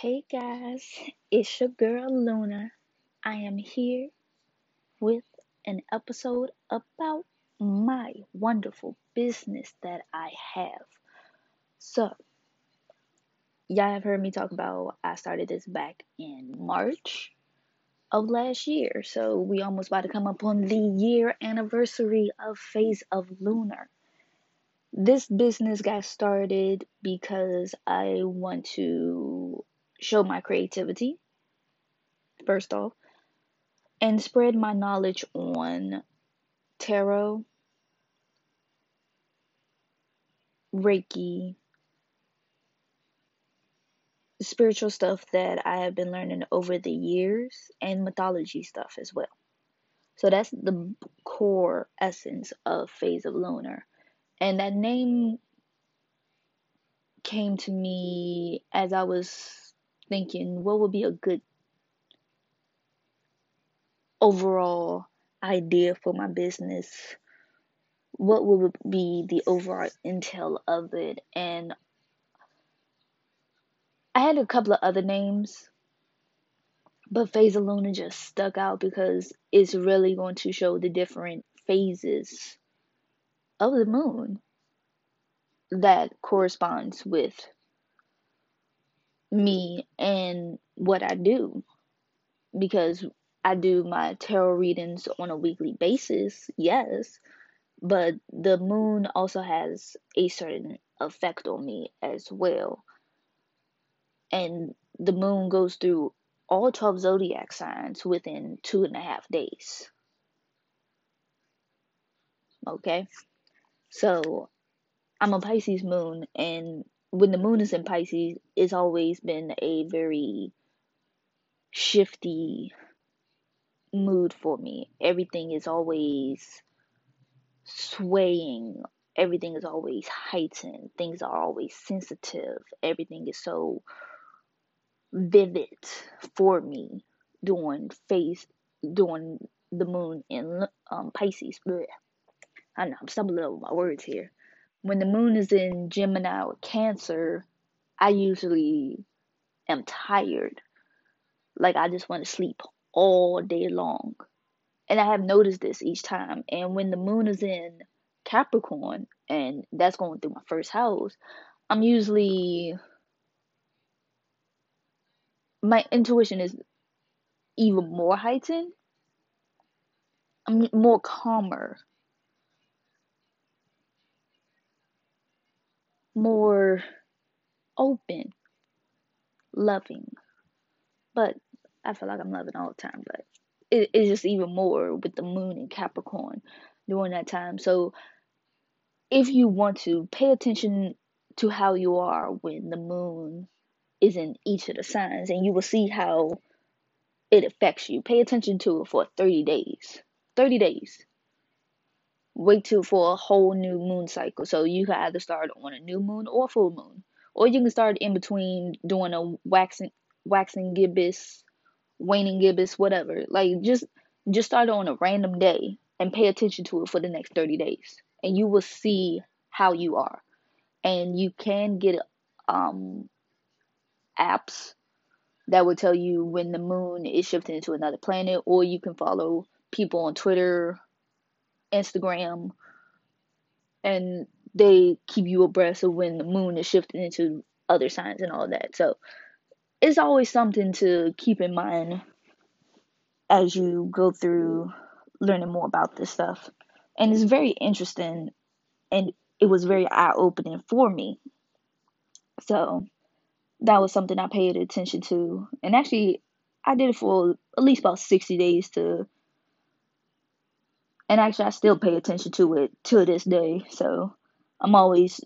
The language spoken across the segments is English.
Hey guys, it's your girl Luna. I am here with an episode about my wonderful business that I have. So, y'all have heard me talk about I started this back in March of last year. So, we almost about to come up on the year anniversary of Phase of Lunar. This business got started because I want to show my creativity, first off, and spread my knowledge on tarot, Reiki, spiritual stuff that I have been learning over the years, and mythology stuff as well. So that's the core essence of Phase of Lunar. And that name came to me as I was thinking what would be a good overall idea for my business? What would be the overall intel of it? And i had a couple of other names but Phase of Lunar just stuck out because it's really going to show the different phases of the moon that corresponds with me and what i do because I do my tarot readings on a weekly basis, yes, but the moon also has a certain effect on me as well. And the moon goes through all 12 zodiac signs within two and a half days. Okay? So I'm a Pisces moon, and when the moon is in Pisces, it's always been a very shifty mood for me. Everything is always swaying. Everything is always heightened. Things are always sensitive. Everything is so vivid for me during phase during the moon in um, Pisces. Blech. I know I'm stumbling over my words here. When the moon is in Gemini or Cancer, I usually am tired. Like I just want to sleep all day long. And I have noticed this each time. And when the moon is in Capricorn and that's going through my first house, I'm usually my intuition is even more heightened. I'm more calmer, more open, loving. But I feel like I'm loving all the time, but it, it's just even more with the moon in Capricorn during that time. So if you want to pay attention to how you are when the moon is in each of the signs, and you will see how it affects you. Pay attention to it for 30 days. 30 days. Wait till for a whole new moon cycle. So you can either start on a new moon or full moon. Or you can start in between doing a waxing waxing gibbous waning gibbous, whatever. Like just just start on a random day and pay attention to it for the next 30 days and you will see how you are. And you can get um apps that will tell you when the moon is shifting into another planet or you can follow people on Twitter, Instagram and they keep you abreast of when the moon is shifting into other signs and all that. So it's always something to keep in mind as you go through learning more about this stuff. And it's very interesting and it was very eye opening for me. So that was something I paid attention to. And actually, I did it for at least about 60 days to. And actually, I still pay attention to it to this day. So I'm always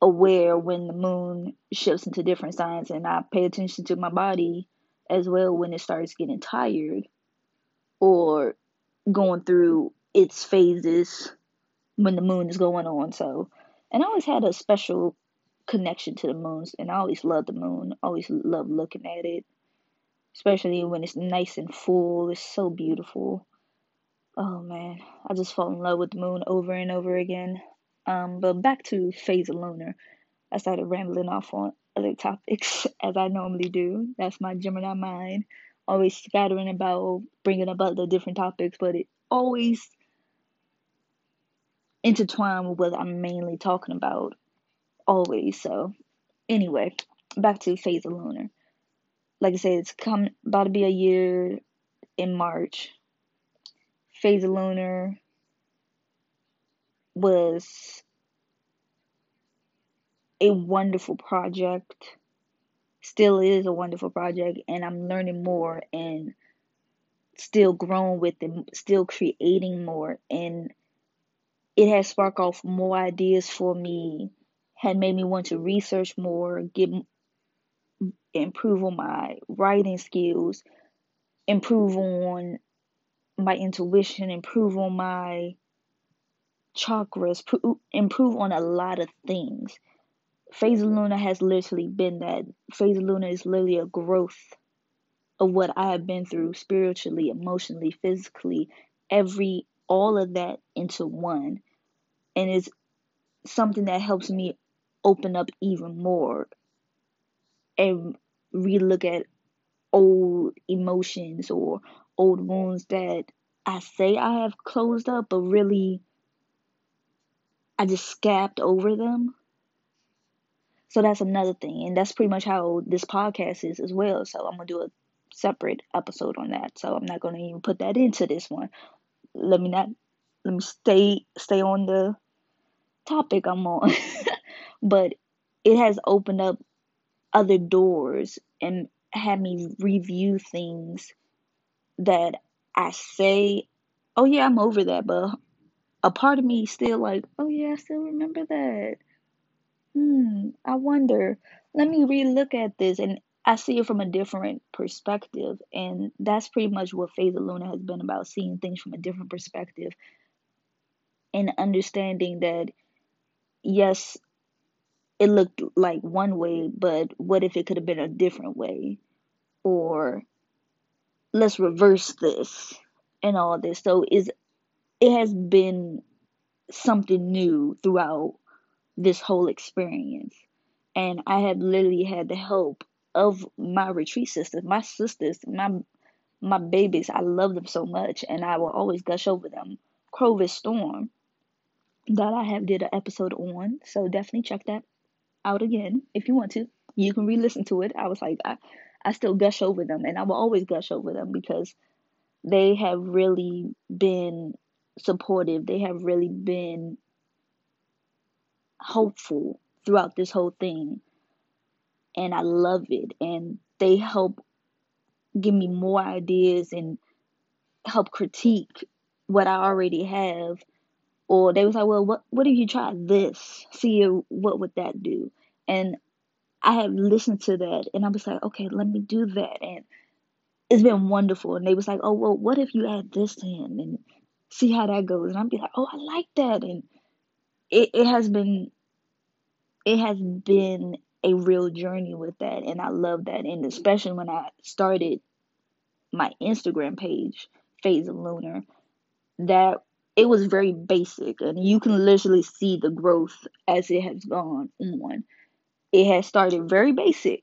aware when the moon shifts into different signs, and I pay attention to my body as well when it starts getting tired or going through its phases when the moon is going on. So, and I always had a special connection to the moons, and I always loved the moon. Always loved looking at it, especially when it's nice and full. It's so beautiful. Oh man, I just fall in love with the moon over and over again. Um, but back to phase lunar. I started rambling off on other topics as I normally do. That's my Gemini mind. Always scattering about, bringing up other different topics, but it always intertwined with what I'm mainly talking about. Always. So, anyway, back to Phase Lunar. Like I said, it's come about to be a year in March. Phase Lunar was a wonderful project. Still is a wonderful project, and I'm learning more and still growing with it, still creating more. And it has sparked off more ideas for me, had made me want to research more, get improve on my writing skills, improve on my intuition, improve on my chakras, improve on a lot of things. Phase of Lunar has literally been that. Phase Lunar is literally a growth of what I have been through spiritually, emotionally, physically, every all of that into one. And it's something that helps me open up even more and relook at old emotions or old wounds that I say I have closed up, but really I just scabbed over them. So that's another thing. And that's pretty much how this podcast is as well. So I'm going to do a separate episode on that. So I'm not going to even put that into this one. Let me not let me stay stay on the topic I'm on. but it has opened up other doors and had me review things that I say, oh yeah, I'm over that, but a part of me still like, oh yeah, I still remember that hmm, I wonder, let me relook at this and I see it from a different perspective. And that's pretty much what of Luna has been about seeing things from a different perspective and understanding that, yes, it looked like one way, but what if it could have been a different way? Or let's reverse this and all this. So is it has been something new throughout this whole experience. And I have literally had the help of my retreat sisters, my sisters, my my babies. I love them so much, and I will always gush over them. Crovis Storm, that I have did an episode on, so definitely check that out again if you want to. You can re-listen to it. I was like, I, I still gush over them, and I will always gush over them because they have really been supportive. They have really been hopeful throughout this whole thing. And I love it. And they help give me more ideas and help critique what I already have. Or they was like, well, what what if you try this? See what would that do? And I have listened to that and I was like, okay, let me do that. And it's been wonderful. And they was like, oh, well, what if you add this in and see how that goes? And I'd be like, oh, I like that. And it, it has been it has been a real journey with that and I love that and especially when I started my Instagram page Phase of Lunar that it was very basic and you can literally see the growth as it has gone on it has started very basic.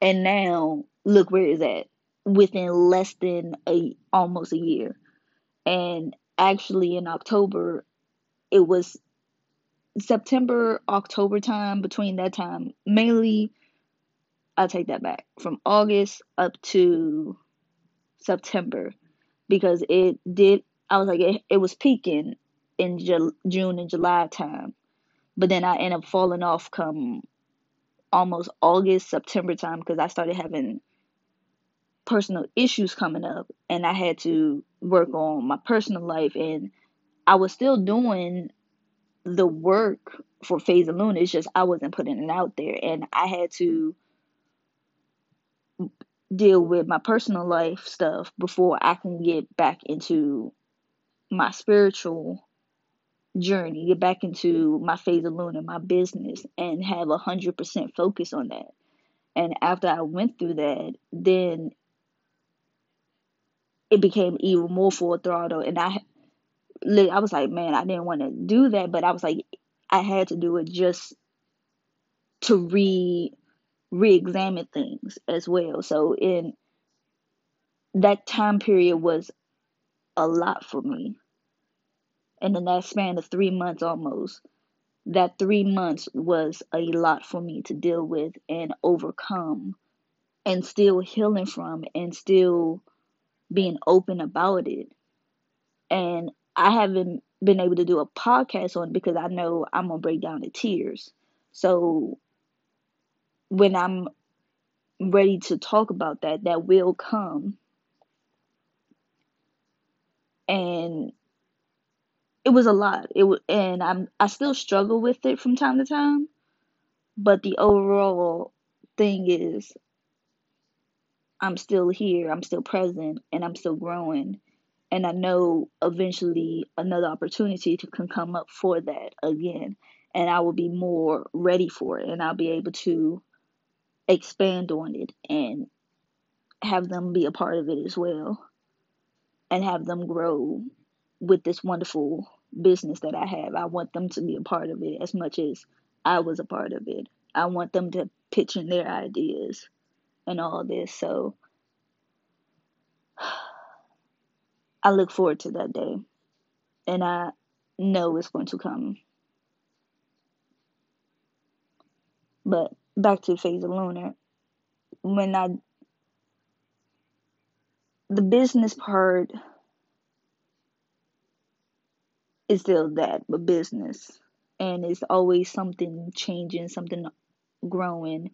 And now look where it's at within less than a almost a year. And actually in October it was September, October time, between that time, mainly, I take that back, from August up to September, because it did, I was like, it, it was peaking in Ju- June and July time, but then I ended up falling off come almost August, September time, because I started having personal issues coming up, and I had to work on my personal life, and I was still doing the work for Phase of Lunar. It's just I wasn't putting it out there, and I had to deal with my personal life stuff before I can get back into my spiritual journey, get back into my Phase of Lunar, my business, and have a hundred percent focus on that. And after I went through that, then it became even more full throttle, and I I was like, man, I didn't want to do that, but I was like, I had to do it just to re re-examine things as well. So in that time period was a lot for me. And in that span of three months almost, that three months was a lot for me to deal with and overcome and still healing from and still being open about it. And I haven't been able to do a podcast on because I know I'm gonna break down to tears. So when I'm ready to talk about that, that will come. And it was a lot. It was, and I'm I still struggle with it from time to time, but the overall thing is I'm still here, I'm still present, and I'm still growing. And I know eventually another opportunity to can come up for that again, and I will be more ready for it, and I'll be able to expand on it and have them be a part of it as well, and have them grow with this wonderful business that I have. I want them to be a part of it as much as I was a part of it. I want them to pitch in their ideas and all this. So I look forward to that day. And I know it's going to come. But back to Phase of Lunar. When I the business part is still that, but business. And it's always something changing, something growing.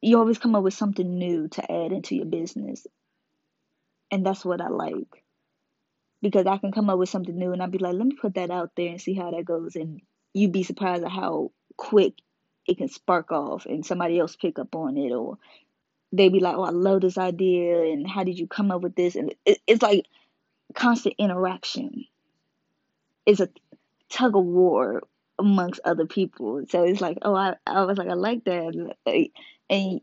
You always come up with something new to add into your business. And that's what I like. Because I can come up with something new and I'd be like, let me put that out there and see how that goes. And you'd be surprised at how quick it can spark off and somebody else pick up on it or they'd be like, oh, I love this idea. And how did you come up with this? And it, it's like constant interaction. It's a tug of war amongst other people. So it's like, oh, I, I was like, I like that. And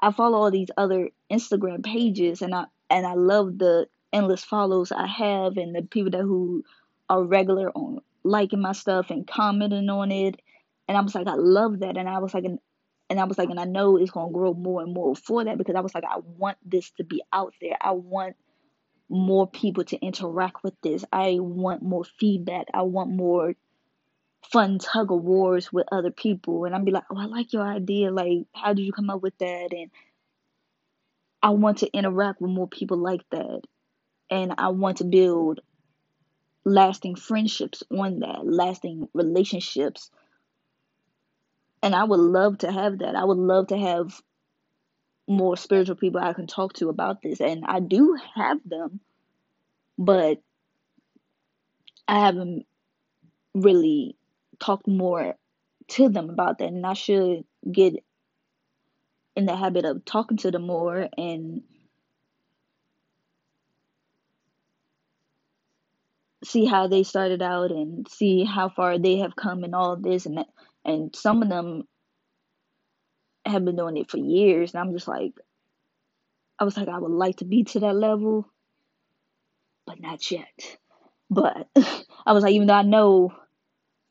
I follow all these other Instagram pages and I and I love the endless follows I have and the people that who are regular on liking my stuff and commenting on it. And I was like, I love that. And I was like, and, and I was like, and I know it's gonna grow more and more for that because I was like, I want this to be out there. I want more people to interact with this. I want more feedback. I want more fun tug of wars with other people. And I'd be like, oh, I like your idea. Like, how did you come up with that? And I want to interact with more people like that. And I want to build lasting friendships on that, lasting relationships. And I would love to have that. I would love to have more spiritual people I can talk to about this. And I do have them, but I haven't really talked more to them about that. And I should get in the habit of talking to them more and see how they started out and see how far they have come and all this and that, and some of them have been doing it for years and I'm just like I was like I would like to be to that level but not yet. But I was like even though I know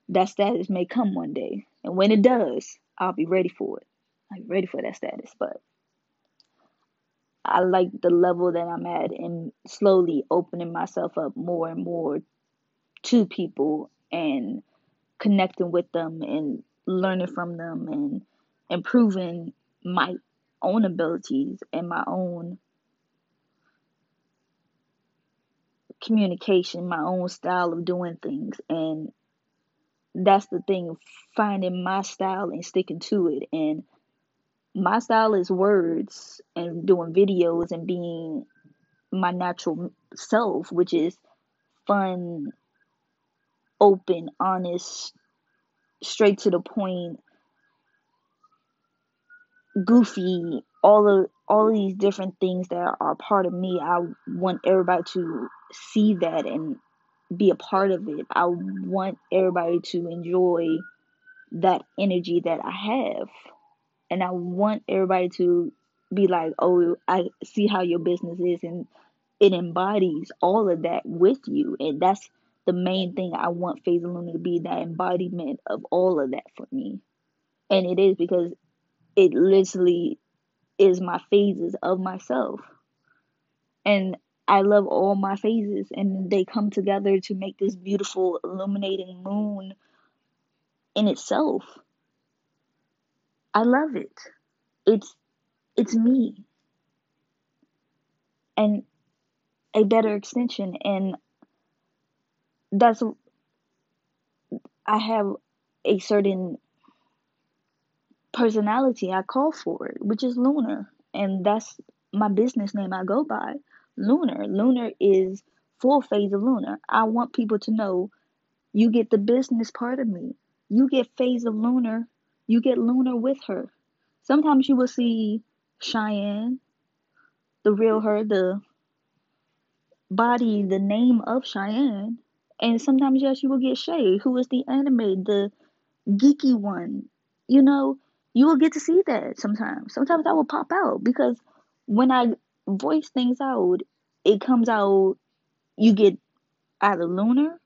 that status may come one day and when it does I'll be ready for it. I'm ready for that status. But I like the level that I'm at and slowly opening myself up more and more to people and connecting with them and learning from them and improving my own abilities and my own communication, my own style of doing things. And that's the thing, finding my style and sticking to it. And my style is words and doing videos and being my natural self, which is fun, open, honest, straight to the point, goofy, all of all of these different things that are part of me. I want everybody to see that and be a part of it. I want everybody to enjoy that energy that I have. And I want everybody to be like, oh, I see how your business is. And it embodies all of that with you. And that's the main thing I want Phase Lunar to be that embodiment of all of that for me. And it is because it literally is my phases of myself. And I love all my phases and they come together to make this beautiful illuminating moon in itself. I love it. It's it's me. And a better extension and that's I have a certain personality I call for it, which is Lunar. And that's my business name I go by. Lunar. Lunar is full phase of Lunar. I want people to know you get the business part of me. You get phase of Lunar. You get Lunar with her. Sometimes you will see Cheyenne, the real her, the body, the name of Cheyenne. And sometimes, yes, you will get Shay, who is the anime, the geeky one. You know, you will get to see that sometimes. Sometimes that will pop out because when I voice things out, it comes out, you get either Lunar,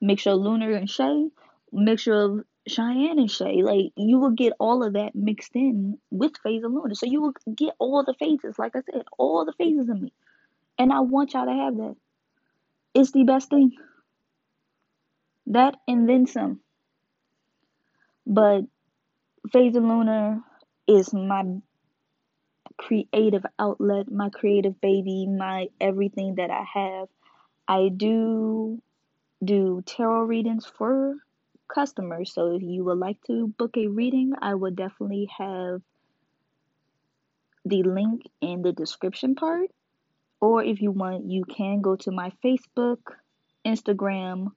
mixture of Lunar and Shay, mixture of Cheyenne and Shay. Like, you will get all of that mixed in with Phase of Lunar. So you will get all the phases, like I said, all the phases of me. And I want y'all to have that. It's the best thing. That and then some. But Phase of Lunar is my creative outlet, my creative baby, my everything that I have. I do do tarot readings for customers. So if you would like to book a reading, I would definitely have the link in the description part. Or if you want, you can go to my Facebook, Instagram,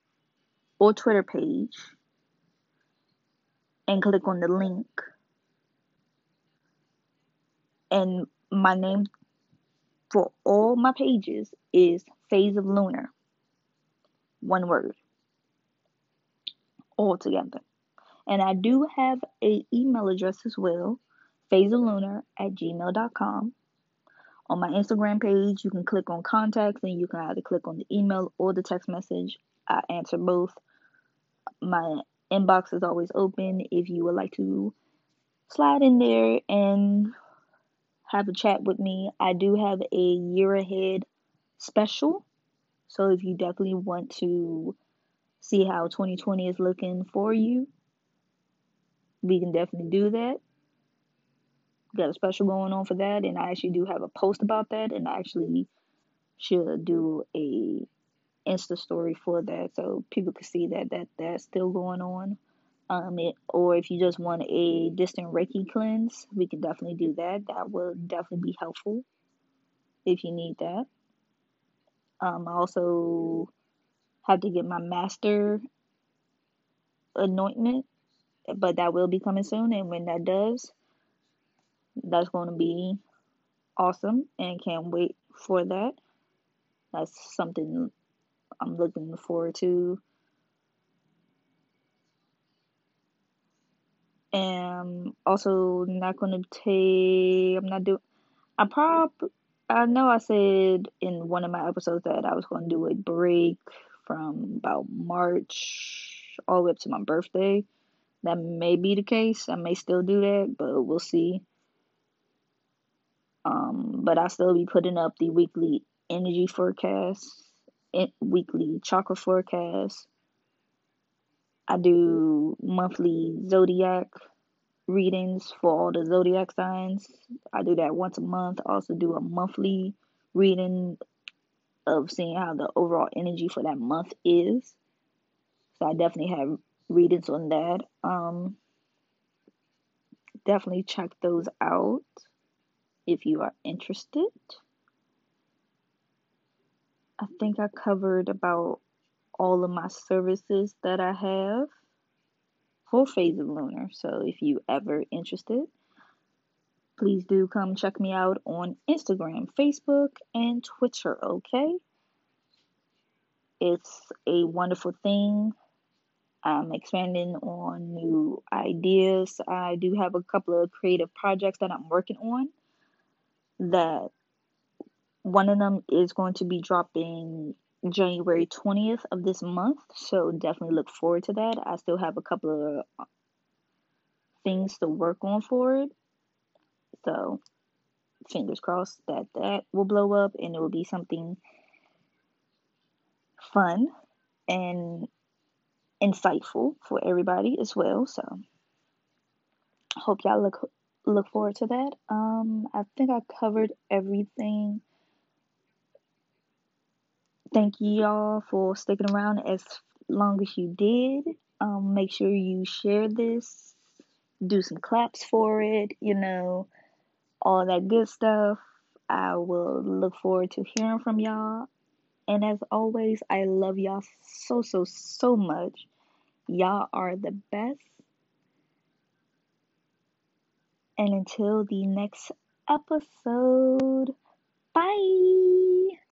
or Twitter page and click on the link. And my name for all my pages is Phase of Lunar. One word. All together. And I do have a email address as well, phaseoflunar at gmail.com. On my Instagram page, you can click on contacts and you can either click on the email or the text message. I answer both. My inbox is always open if you would like to slide in there and have a chat with me. I do have a year ahead special. So if you definitely want to see how 2020 is looking for you, we can definitely do that. Got a special going on for that, and I actually do have a post about that, and I actually should do a Insta story for that so people can see that that that's still going on. Um, it, or if you just want a distant Reiki cleanse, we can definitely do that. That will definitely be helpful if you need that. Um, I also have to get my master anointment, but that will be coming soon. And when that does, that's going to be awesome and can't wait for that. That's something I'm looking forward to. And also not gonna take I'm not doing I probably I know I said in one of my episodes that I was gonna do a break from about March all the way up to my birthday. That may be the case. I may still do that, but we'll see. Um, but I'll still be putting up the weekly energy forecasts, weekly chakra forecast. I do monthly zodiac readings for all the zodiac signs. I do that once a month. I also do a monthly reading of seeing how the overall energy for that month is. So I definitely have readings on that. Um, definitely check those out if you are interested. I think I covered about all of my services that I have for Phase of Lunar. So if you ever interested, please do come check me out on Instagram, Facebook, and Twitter, okay? It's a wonderful thing. I'm expanding on new ideas. I do have a couple of creative projects that I'm working on that one of them is going to be dropping January 20th of this month, so definitely look forward to that. I still have a couple of things to work on for it. So fingers crossed that that will blow up and it will be something fun and insightful for everybody as well. So hope y'all look look forward to that. Um, I think I covered everything. Thank you y'all for sticking around as long as you did. Um, make sure you share this, do some claps for it, you know, all that good stuff. I will look forward to hearing from y'all. And as always, I love y'all so, so, so much. Y'all are the best. And until the next episode, bye.